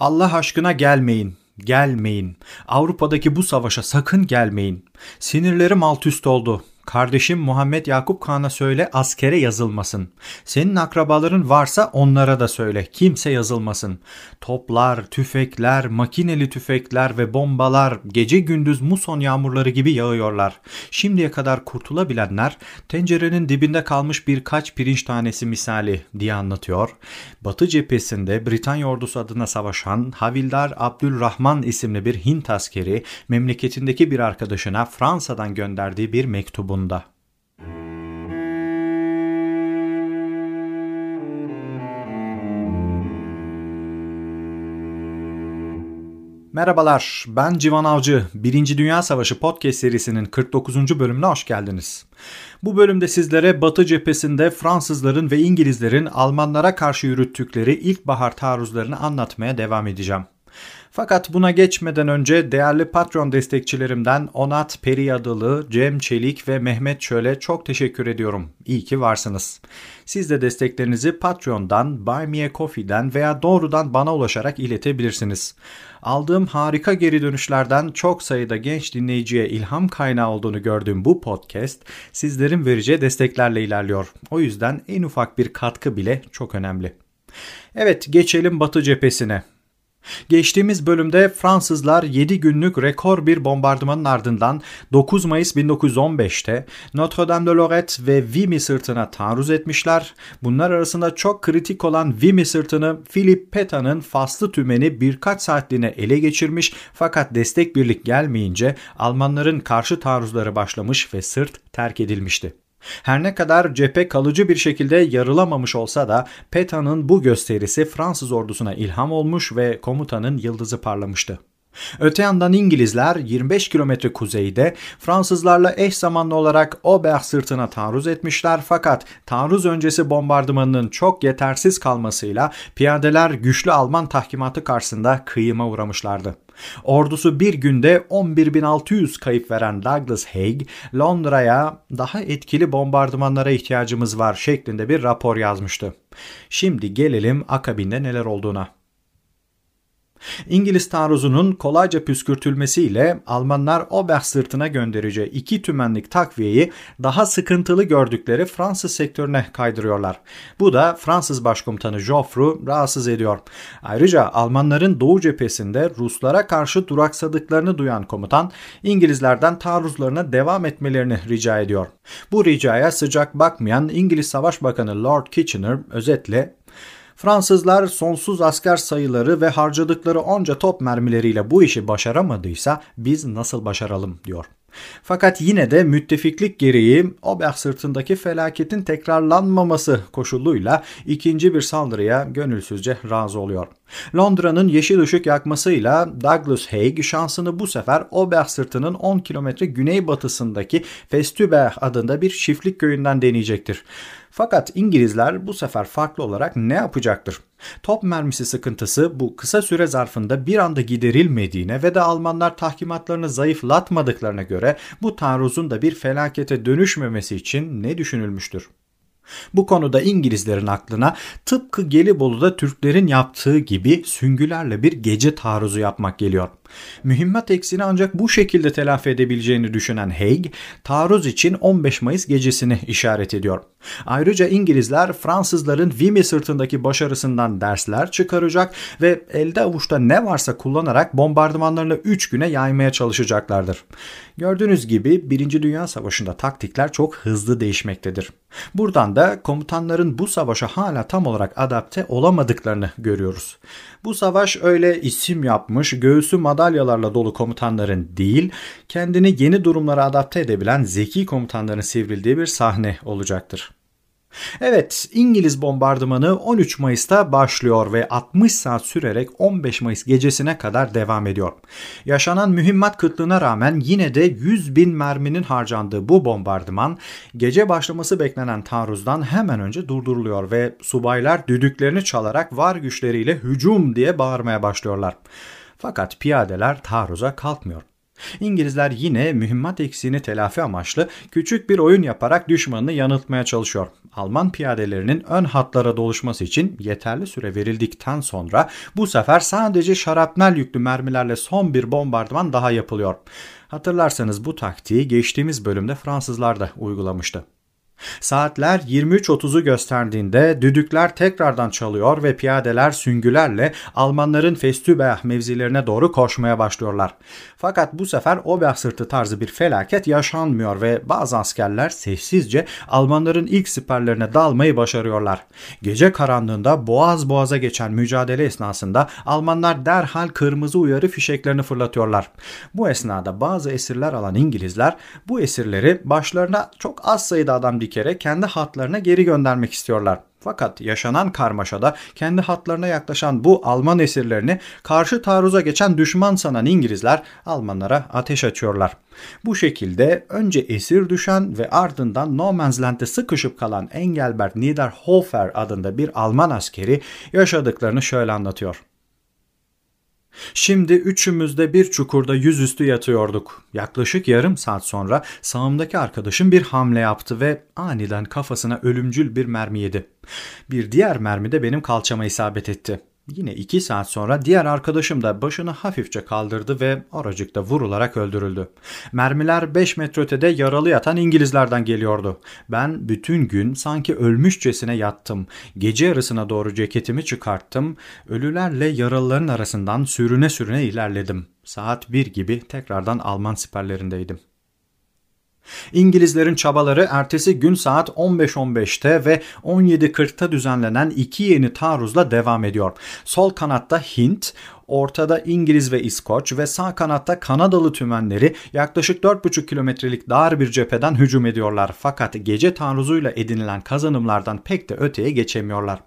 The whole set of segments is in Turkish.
Allah aşkına gelmeyin, gelmeyin. Avrupa'daki bu savaşa sakın gelmeyin. Sinirlerim alt üst oldu. Kardeşim Muhammed Yakup Kağan'a söyle askere yazılmasın. Senin akrabaların varsa onlara da söyle. Kimse yazılmasın. Toplar, tüfekler, makineli tüfekler ve bombalar gece gündüz muson yağmurları gibi yağıyorlar. Şimdiye kadar kurtulabilenler tencerenin dibinde kalmış birkaç pirinç tanesi misali diye anlatıyor. Batı cephesinde Britanya ordusu adına savaşan Havildar Abdülrahman isimli bir Hint askeri memleketindeki bir arkadaşına Fransa'dan gönderdiği bir mektubun sonunda. Merhabalar, ben Civan Avcı. Birinci Dünya Savaşı podcast serisinin 49. bölümüne hoş geldiniz. Bu bölümde sizlere Batı cephesinde Fransızların ve İngilizlerin Almanlara karşı yürüttükleri ilkbahar taarruzlarını anlatmaya devam edeceğim. Fakat buna geçmeden önce değerli Patreon destekçilerimden Onat Periyadılı, Cem Çelik ve Mehmet Çöl'e çok teşekkür ediyorum. İyi ki varsınız. Siz de desteklerinizi Patreon'dan, Buy Me a Coffee'den veya doğrudan bana ulaşarak iletebilirsiniz. Aldığım harika geri dönüşlerden çok sayıda genç dinleyiciye ilham kaynağı olduğunu gördüğüm bu podcast sizlerin vereceği desteklerle ilerliyor. O yüzden en ufak bir katkı bile çok önemli. Evet geçelim Batı cephesine. Geçtiğimiz bölümde Fransızlar 7 günlük rekor bir bombardımanın ardından 9 Mayıs 1915'te Notre Dame de Lorette ve Vimy sırtına taarruz etmişler. Bunlar arasında çok kritik olan Vimy sırtını Philip Peta'nın faslı tümeni birkaç saatliğine ele geçirmiş fakat destek birlik gelmeyince Almanların karşı taarruzları başlamış ve sırt terk edilmişti. Her ne kadar cephe kalıcı bir şekilde yarılamamış olsa da Peta'nın bu gösterisi Fransız ordusuna ilham olmuş ve komutanın yıldızı parlamıştı. Öte yandan İngilizler 25 kilometre kuzeyde Fransızlarla eş zamanlı olarak Oberg sırtına taarruz etmişler fakat taarruz öncesi bombardımanının çok yetersiz kalmasıyla piyadeler güçlü Alman tahkimatı karşısında kıyıma uğramışlardı. Ordusu bir günde 11.600 kayıp veren Douglas Haig, Londra'ya daha etkili bombardımanlara ihtiyacımız var şeklinde bir rapor yazmıştı. Şimdi gelelim akabinde neler olduğuna. İngiliz taarruzunun kolayca püskürtülmesiyle Almanlar Oberg sırtına göndereceği iki tümenlik takviyeyi daha sıkıntılı gördükleri Fransız sektörüne kaydırıyorlar. Bu da Fransız başkomutanı Joffru rahatsız ediyor. Ayrıca Almanların Doğu cephesinde Ruslara karşı duraksadıklarını duyan komutan İngilizlerden taarruzlarına devam etmelerini rica ediyor. Bu ricaya sıcak bakmayan İngiliz Savaş Bakanı Lord Kitchener özetle Fransızlar sonsuz asker sayıları ve harcadıkları onca top mermileriyle bu işi başaramadıysa biz nasıl başaralım diyor. Fakat yine de müttefiklik gereği Oberg sırtındaki felaketin tekrarlanmaması koşuluyla ikinci bir saldırıya gönülsüzce razı oluyor. Londra'nın yeşil ışık yakmasıyla Douglas Haig şansını bu sefer Oberg sırtının 10 kilometre güneybatısındaki Festüberg adında bir çiftlik köyünden deneyecektir. Fakat İngilizler bu sefer farklı olarak ne yapacaktır? Top mermisi sıkıntısı bu kısa süre zarfında bir anda giderilmediğine ve de Almanlar tahkimatlarını zayıflatmadıklarına göre bu taarruzun da bir felakete dönüşmemesi için ne düşünülmüştür? Bu konuda İngilizlerin aklına tıpkı Gelibolu'da Türklerin yaptığı gibi süngülerle bir gece taarruzu yapmak geliyor. Mühimmat eksiğini ancak bu şekilde telafi edebileceğini düşünen Haig, taarruz için 15 Mayıs gecesini işaret ediyor. Ayrıca İngilizler Fransızların Vimy sırtındaki başarısından dersler çıkaracak ve elde avuçta ne varsa kullanarak bombardımanlarını 3 güne yaymaya çalışacaklardır. Gördüğünüz gibi 1. Dünya Savaşı'nda taktikler çok hızlı değişmektedir. Buradan da komutanların bu savaşa hala tam olarak adapte olamadıklarını görüyoruz. Bu savaş öyle isim yapmış, göğsü madalyalarla dolu komutanların değil, kendini yeni durumlara adapte edebilen zeki komutanların sivrildiği bir sahne olacaktır. Evet, İngiliz bombardımanı 13 Mayıs'ta başlıyor ve 60 saat sürerek 15 Mayıs gecesine kadar devam ediyor. Yaşanan mühimmat kıtlığına rağmen yine de 100 bin merminin harcandığı bu bombardıman gece başlaması beklenen taarruzdan hemen önce durduruluyor ve subaylar düdüklerini çalarak var güçleriyle hücum diye bağırmaya başlıyorlar. Fakat piyadeler taarruza kalkmıyor. İngilizler yine mühimmat eksiğini telafi amaçlı küçük bir oyun yaparak düşmanını yanıltmaya çalışıyor. Alman piyadelerinin ön hatlara doluşması için yeterli süre verildikten sonra bu sefer sadece şarapnel yüklü mermilerle son bir bombardıman daha yapılıyor. Hatırlarsanız bu taktiği geçtiğimiz bölümde Fransızlar da uygulamıştı. Saatler 23.30'u gösterdiğinde düdükler tekrardan çalıyor ve piyadeler süngülerle Almanların Festübeh mevzilerine doğru koşmaya başlıyorlar. Fakat bu sefer Ober sırtı tarzı bir felaket yaşanmıyor ve bazı askerler sessizce Almanların ilk siperlerine dalmayı başarıyorlar. Gece karanlığında boğaz boğaza geçen mücadele esnasında Almanlar derhal kırmızı uyarı fişeklerini fırlatıyorlar. Bu esnada bazı esirler alan İngilizler bu esirleri başlarına çok az sayıda adam kere kendi hatlarına geri göndermek istiyorlar. Fakat yaşanan karmaşada kendi hatlarına yaklaşan bu Alman esirlerini karşı taarruza geçen düşman sanan İngilizler Almanlara ateş açıyorlar. Bu şekilde önce esir düşen ve ardından No Man's Land'de sıkışıp kalan Engelbert Niederhofer adında bir Alman askeri yaşadıklarını şöyle anlatıyor. Şimdi üçümüz de bir çukurda yüzüstü yatıyorduk. Yaklaşık yarım saat sonra sağımdaki arkadaşım bir hamle yaptı ve aniden kafasına ölümcül bir mermi yedi. Bir diğer mermi de benim kalçama isabet etti. Yine iki saat sonra diğer arkadaşım da başını hafifçe kaldırdı ve oracıkta vurularak öldürüldü. Mermiler 5 metre ötede yaralı yatan İngilizlerden geliyordu. Ben bütün gün sanki ölmüşçesine yattım. Gece yarısına doğru ceketimi çıkarttım. Ölülerle yaralıların arasından sürüne sürüne ilerledim. Saat 1 gibi tekrardan Alman siperlerindeydim. İngilizlerin çabaları ertesi gün saat 15.15'te ve 17.40'ta düzenlenen iki yeni taarruzla devam ediyor. Sol kanatta Hint, ortada İngiliz ve İskoç ve sağ kanatta Kanadalı tümenleri yaklaşık 4,5 kilometrelik dar bir cepheden hücum ediyorlar. Fakat gece taarruzuyla edinilen kazanımlardan pek de öteye geçemiyorlar.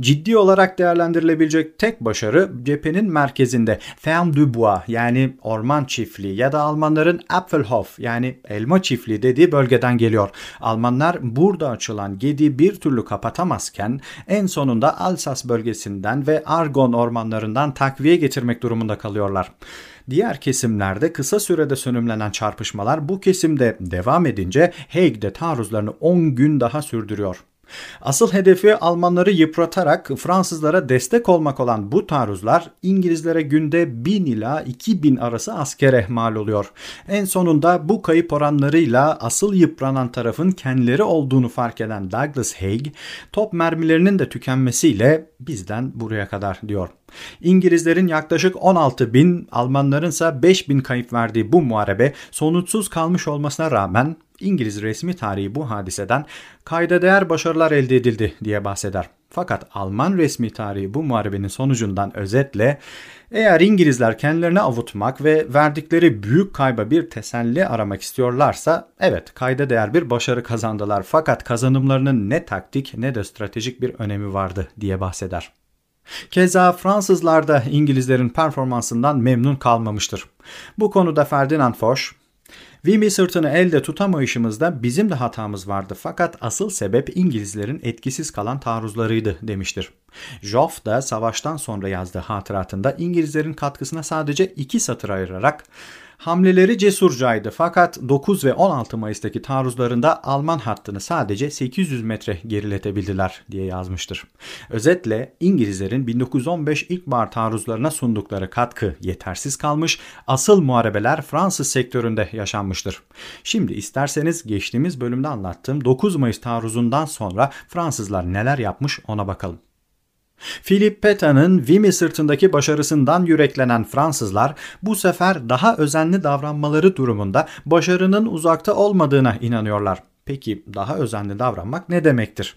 Ciddi olarak değerlendirilebilecek tek başarı cephenin merkezinde Ferme du Bois yani orman çiftliği ya da Almanların Apfelhof yani elma çiftliği dediği bölgeden geliyor. Almanlar burada açılan Gedi bir türlü kapatamazken en sonunda Alsas bölgesinden ve Argon ormanlarından takviye getirmek durumunda kalıyorlar. Diğer kesimlerde kısa sürede sönümlenen çarpışmalar bu kesimde devam edince Haig'de taarruzlarını 10 gün daha sürdürüyor. Asıl hedefi Almanları yıpratarak Fransızlara destek olmak olan bu taarruzlar İngilizlere günde 1000 ila 2000 arası askere mal oluyor. En sonunda bu kayıp oranlarıyla asıl yıpranan tarafın kendileri olduğunu fark eden Douglas Haig, top mermilerinin de tükenmesiyle bizden buraya kadar diyor. İngilizlerin yaklaşık 16 bin, Almanların ise 5 bin kayıp verdiği bu muharebe sonuçsuz kalmış olmasına rağmen İngiliz resmi tarihi bu hadiseden kayda değer başarılar elde edildi diye bahseder. Fakat Alman resmi tarihi bu muharebenin sonucundan özetle eğer İngilizler kendilerini avutmak ve verdikleri büyük kayba bir teselli aramak istiyorlarsa evet kayda değer bir başarı kazandılar fakat kazanımlarının ne taktik ne de stratejik bir önemi vardı diye bahseder. Keza Fransızlar da İngilizlerin performansından memnun kalmamıştır. Bu konuda Ferdinand Foch, Vimy sırtını elde tutamayışımızda bizim de hatamız vardı fakat asıl sebep İngilizlerin etkisiz kalan taarruzlarıydı demiştir. Joff da savaştan sonra yazdığı hatıratında İngilizlerin katkısına sadece iki satır ayırarak Hamleleri cesurcaydı fakat 9 ve 16 Mayıs'taki taarruzlarında Alman hattını sadece 800 metre geriletebildiler diye yazmıştır. Özetle İngilizlerin 1915 ilkbahar taarruzlarına sundukları katkı yetersiz kalmış, asıl muharebeler Fransız sektöründe yaşanmıştır. Şimdi isterseniz geçtiğimiz bölümde anlattığım 9 Mayıs taarruzundan sonra Fransızlar neler yapmış ona bakalım. Philip Peta'nın Vimy sırtındaki başarısından yüreklenen Fransızlar bu sefer daha özenli davranmaları durumunda başarının uzakta olmadığına inanıyorlar. Peki daha özenli davranmak ne demektir?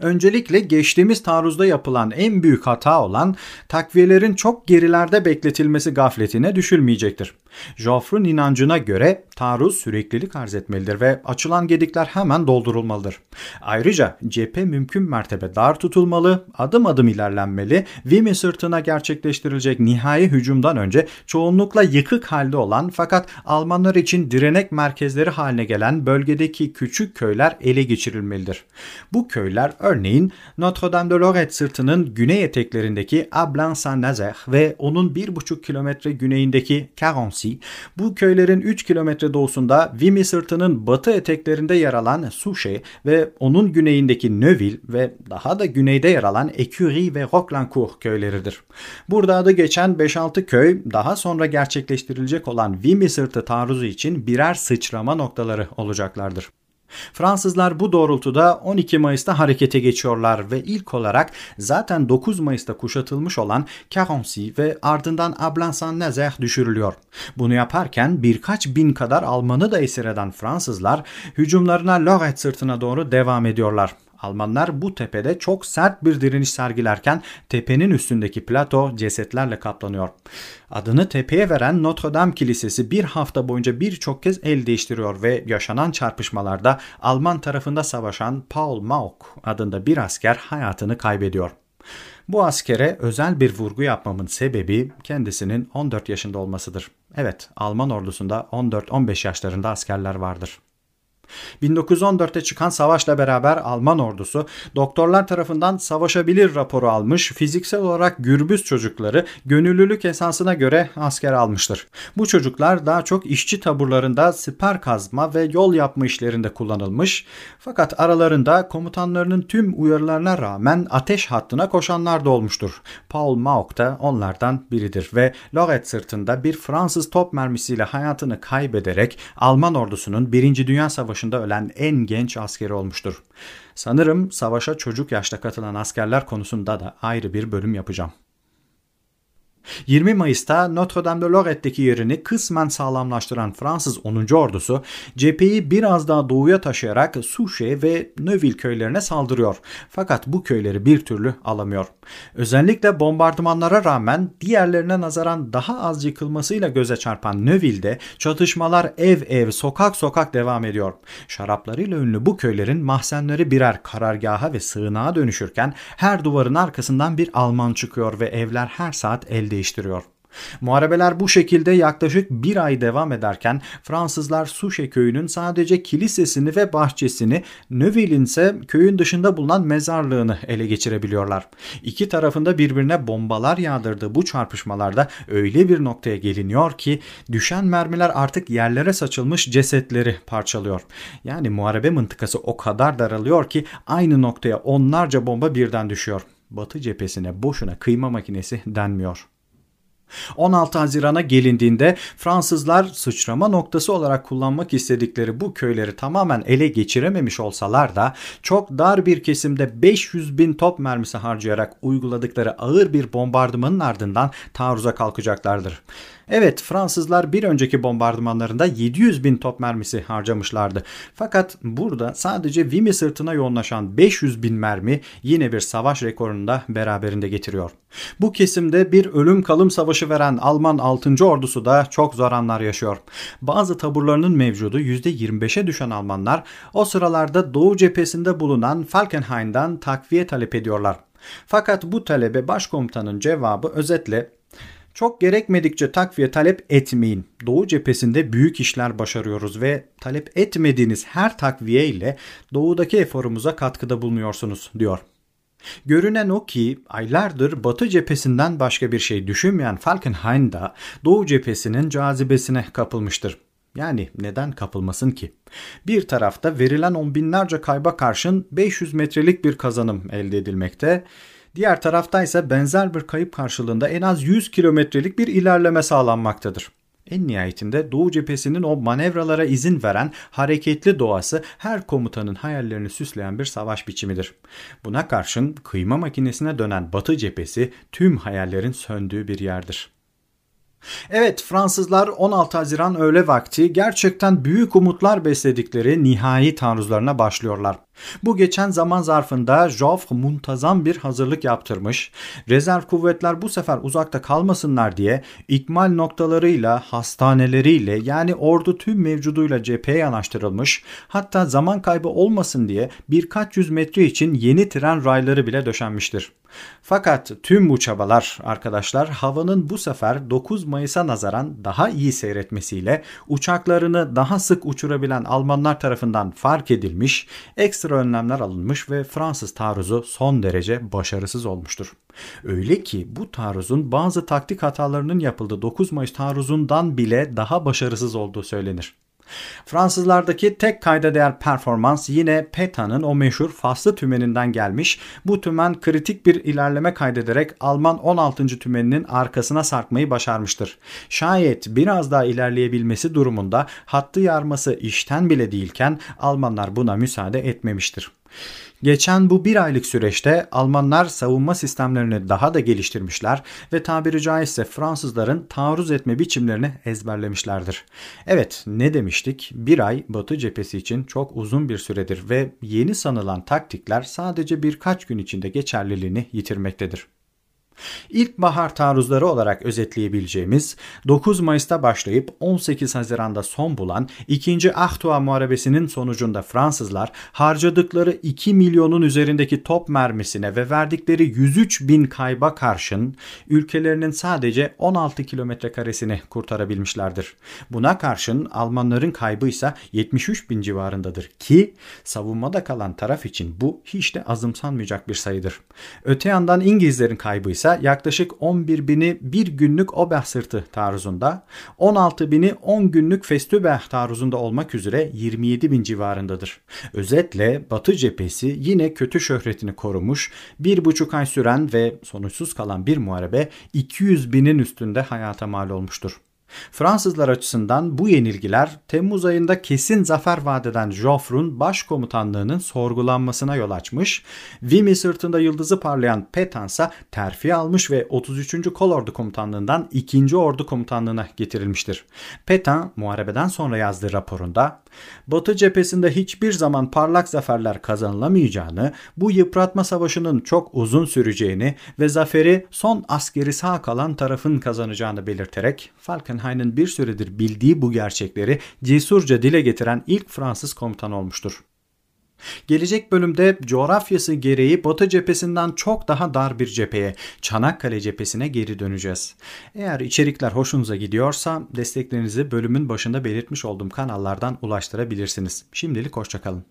Öncelikle geçtiğimiz taarruzda yapılan en büyük hata olan takviyelerin çok gerilerde bekletilmesi gafletine düşülmeyecektir. Joffre'un inancına göre taarruz süreklilik arz etmelidir ve açılan gedikler hemen doldurulmalıdır. Ayrıca cephe mümkün mertebe dar tutulmalı, adım adım ilerlenmeli, Vimy sırtına gerçekleştirilecek nihai hücumdan önce çoğunlukla yıkık halde olan fakat Almanlar için direnek merkezleri haline gelen bölgedeki küçük köyler ele geçirilmelidir. Bu köyler örneğin Notre Dame de Lorette sırtının güney eteklerindeki Ablan Saint-Nazaire ve onun 1,5 kilometre güneyindeki Caron Carency, bu köylerin 3 kilometre doğusunda Vimy sırtının batı eteklerinde yer alan Souchez ve onun güneyindeki Neuville ve daha da güneyde yer alan Écurie ve Roquelancourt köyleridir. Burada adı geçen 5-6 köy daha sonra gerçekleştirilecek olan Vimy sırtı taarruzu için birer sıçrama noktaları olacaklardır. Fransızlar bu doğrultuda 12 Mayıs'ta harekete geçiyorlar ve ilk olarak zaten 9 Mayıs'ta kuşatılmış olan Carency ve ardından Ablansan-Nazaire düşürülüyor. Bunu yaparken birkaç bin kadar Almanı da esir eden Fransızlar hücumlarına Lorette sırtına doğru devam ediyorlar. Almanlar bu tepede çok sert bir direniş sergilerken tepenin üstündeki plato cesetlerle kaplanıyor. Adını tepeye veren Notre Dame Kilisesi bir hafta boyunca birçok kez el değiştiriyor ve yaşanan çarpışmalarda Alman tarafında savaşan Paul Mauk adında bir asker hayatını kaybediyor. Bu askere özel bir vurgu yapmamın sebebi kendisinin 14 yaşında olmasıdır. Evet, Alman ordusunda 14-15 yaşlarında askerler vardır. 1914'te çıkan savaşla beraber Alman ordusu doktorlar tarafından savaşabilir raporu almış, fiziksel olarak gürbüz çocukları gönüllülük esasına göre asker almıştır. Bu çocuklar daha çok işçi taburlarında siper kazma ve yol yapma işlerinde kullanılmış fakat aralarında komutanlarının tüm uyarılarına rağmen ateş hattına koşanlar da olmuştur. Paul Mauk da onlardan biridir ve Lorette sırtında bir Fransız top mermisiyle hayatını kaybederek Alman ordusunun 1. Dünya Savaşı Savaşı'nda ölen en genç askeri olmuştur. Sanırım savaşa çocuk yaşta katılan askerler konusunda da ayrı bir bölüm yapacağım. 20 Mayıs'ta Notre Dame de Lorette'deki yerini kısmen sağlamlaştıran Fransız 10. ordusu cepheyi biraz daha doğuya taşıyarak Souchez ve Neuville köylerine saldırıyor. Fakat bu köyleri bir türlü alamıyor. Özellikle bombardımanlara rağmen diğerlerine nazaran daha az yıkılmasıyla göze çarpan Neuville'de çatışmalar ev ev sokak sokak devam ediyor. Şaraplarıyla ünlü bu köylerin mahzenleri birer karargaha ve sığınağa dönüşürken her duvarın arkasından bir Alman çıkıyor ve evler her saat elde değiştiriyor. Muharebeler bu şekilde yaklaşık bir ay devam ederken Fransızlar Suşe köyünün sadece kilisesini ve bahçesini, Neuville'in ise köyün dışında bulunan mezarlığını ele geçirebiliyorlar. İki tarafında birbirine bombalar yağdırdığı bu çarpışmalarda öyle bir noktaya geliniyor ki düşen mermiler artık yerlere saçılmış cesetleri parçalıyor. Yani muharebe mıntıkası o kadar daralıyor ki aynı noktaya onlarca bomba birden düşüyor. Batı cephesine boşuna kıyma makinesi denmiyor. 16 Haziran'a gelindiğinde Fransızlar sıçrama noktası olarak kullanmak istedikleri bu köyleri tamamen ele geçirememiş olsalar da çok dar bir kesimde 500 bin top mermisi harcayarak uyguladıkları ağır bir bombardımanın ardından taarruza kalkacaklardır. Evet Fransızlar bir önceki bombardımanlarında 700 bin top mermisi harcamışlardı. Fakat burada sadece Vimy sırtına yoğunlaşan 500 bin mermi yine bir savaş rekorunu da beraberinde getiriyor. Bu kesimde bir ölüm kalım savaşı veren Alman 6. ordusu da çok zor anlar yaşıyor. Bazı taburlarının mevcudu %25'e düşen Almanlar o sıralarda Doğu cephesinde bulunan Falkenhayn'dan takviye talep ediyorlar. Fakat bu talebe başkomutanın cevabı özetle çok gerekmedikçe takviye talep etmeyin. Doğu cephesinde büyük işler başarıyoruz ve talep etmediğiniz her takviye ile doğudaki eforumuza katkıda bulunuyorsunuz diyor. Görünen o ki aylardır Batı cephesinden başka bir şey düşünmeyen Falkenhayn da Doğu cephesinin cazibesine kapılmıştır. Yani neden kapılmasın ki? Bir tarafta verilen on binlerce kayba karşın 500 metrelik bir kazanım elde edilmekte. Diğer tarafta ise benzer bir kayıp karşılığında en az 100 kilometrelik bir ilerleme sağlanmaktadır. En nihayetinde Doğu cephesinin o manevralara izin veren hareketli doğası her komutanın hayallerini süsleyen bir savaş biçimidir. Buna karşın kıyma makinesine dönen Batı cephesi tüm hayallerin söndüğü bir yerdir. Evet Fransızlar 16 Haziran öğle vakti gerçekten büyük umutlar besledikleri nihai taarruzlarına başlıyorlar. Bu geçen zaman zarfında Joffre muntazam bir hazırlık yaptırmış. Rezerv kuvvetler bu sefer uzakta kalmasınlar diye ikmal noktalarıyla, hastaneleriyle yani ordu tüm mevcuduyla cepheye yanaştırılmış. Hatta zaman kaybı olmasın diye birkaç yüz metre için yeni tren rayları bile döşenmiştir. Fakat tüm bu çabalar arkadaşlar havanın bu sefer 9 Mayıs'a nazaran daha iyi seyretmesiyle uçaklarını daha sık uçurabilen Almanlar tarafından fark edilmiş, ekstra önlemler alınmış ve Fransız taarruzu son derece başarısız olmuştur. Öyle ki bu taarruzun bazı taktik hatalarının yapıldığı 9 Mayıs taarruzundan bile daha başarısız olduğu söylenir. Fransızlardaki tek kayda değer performans yine Peta'nın o meşhur faslı tümeninden gelmiş. Bu tümen kritik bir ilerleme kaydederek Alman 16. tümeninin arkasına sarkmayı başarmıştır. Şayet biraz daha ilerleyebilmesi durumunda hattı yarması işten bile değilken Almanlar buna müsaade etmemiştir. Geçen bu bir aylık süreçte Almanlar savunma sistemlerini daha da geliştirmişler ve tabiri caizse Fransızların taarruz etme biçimlerini ezberlemişlerdir. Evet ne demiştik? Bir ay Batı cephesi için çok uzun bir süredir ve yeni sanılan taktikler sadece birkaç gün içinde geçerliliğini yitirmektedir. İlkbahar taarruzları olarak özetleyebileceğimiz 9 Mayıs'ta başlayıp 18 Haziran'da son bulan 2. Ahtua Muharebesi'nin sonucunda Fransızlar harcadıkları 2 milyonun üzerindeki top mermisine ve verdikleri 103 bin kayba karşın ülkelerinin sadece 16 kilometre karesini kurtarabilmişlerdir. Buna karşın Almanların kaybı ise 73 bin civarındadır ki savunmada kalan taraf için bu hiç de azımsanmayacak bir sayıdır. Öte yandan İngilizlerin kaybı ise yaklaşık 11 bini bir günlük Oberh sırtı taarruzunda, 16 bini 10 günlük Festübeh taarruzunda olmak üzere 27 bin civarındadır. Özetle Batı cephesi yine kötü şöhretini korumuş, bir buçuk ay süren ve sonuçsuz kalan bir muharebe 200 binin üstünde hayata mal olmuştur. Fransızlar açısından bu yenilgiler Temmuz ayında kesin zafer vadeden Joffre'un başkomutanlığının sorgulanmasına yol açmış. Vimy sırtında yıldızı parlayan Petansa terfi almış ve 33. Kolordu komutanlığından 2. Ordu komutanlığına getirilmiştir. Petain muharebeden sonra yazdığı raporunda Batı cephesinde hiçbir zaman parlak zaferler kazanılamayacağını, bu yıpratma savaşının çok uzun süreceğini ve zaferi son askeri sağ kalan tarafın kazanacağını belirterek Falkenhayn'ın bir süredir bildiği bu gerçekleri cesurca dile getiren ilk Fransız komutan olmuştur. Gelecek bölümde coğrafyası gereği Batı cephesinden çok daha dar bir cepheye, Çanakkale cephesine geri döneceğiz. Eğer içerikler hoşunuza gidiyorsa desteklerinizi bölümün başında belirtmiş olduğum kanallardan ulaştırabilirsiniz. Şimdilik hoşçakalın.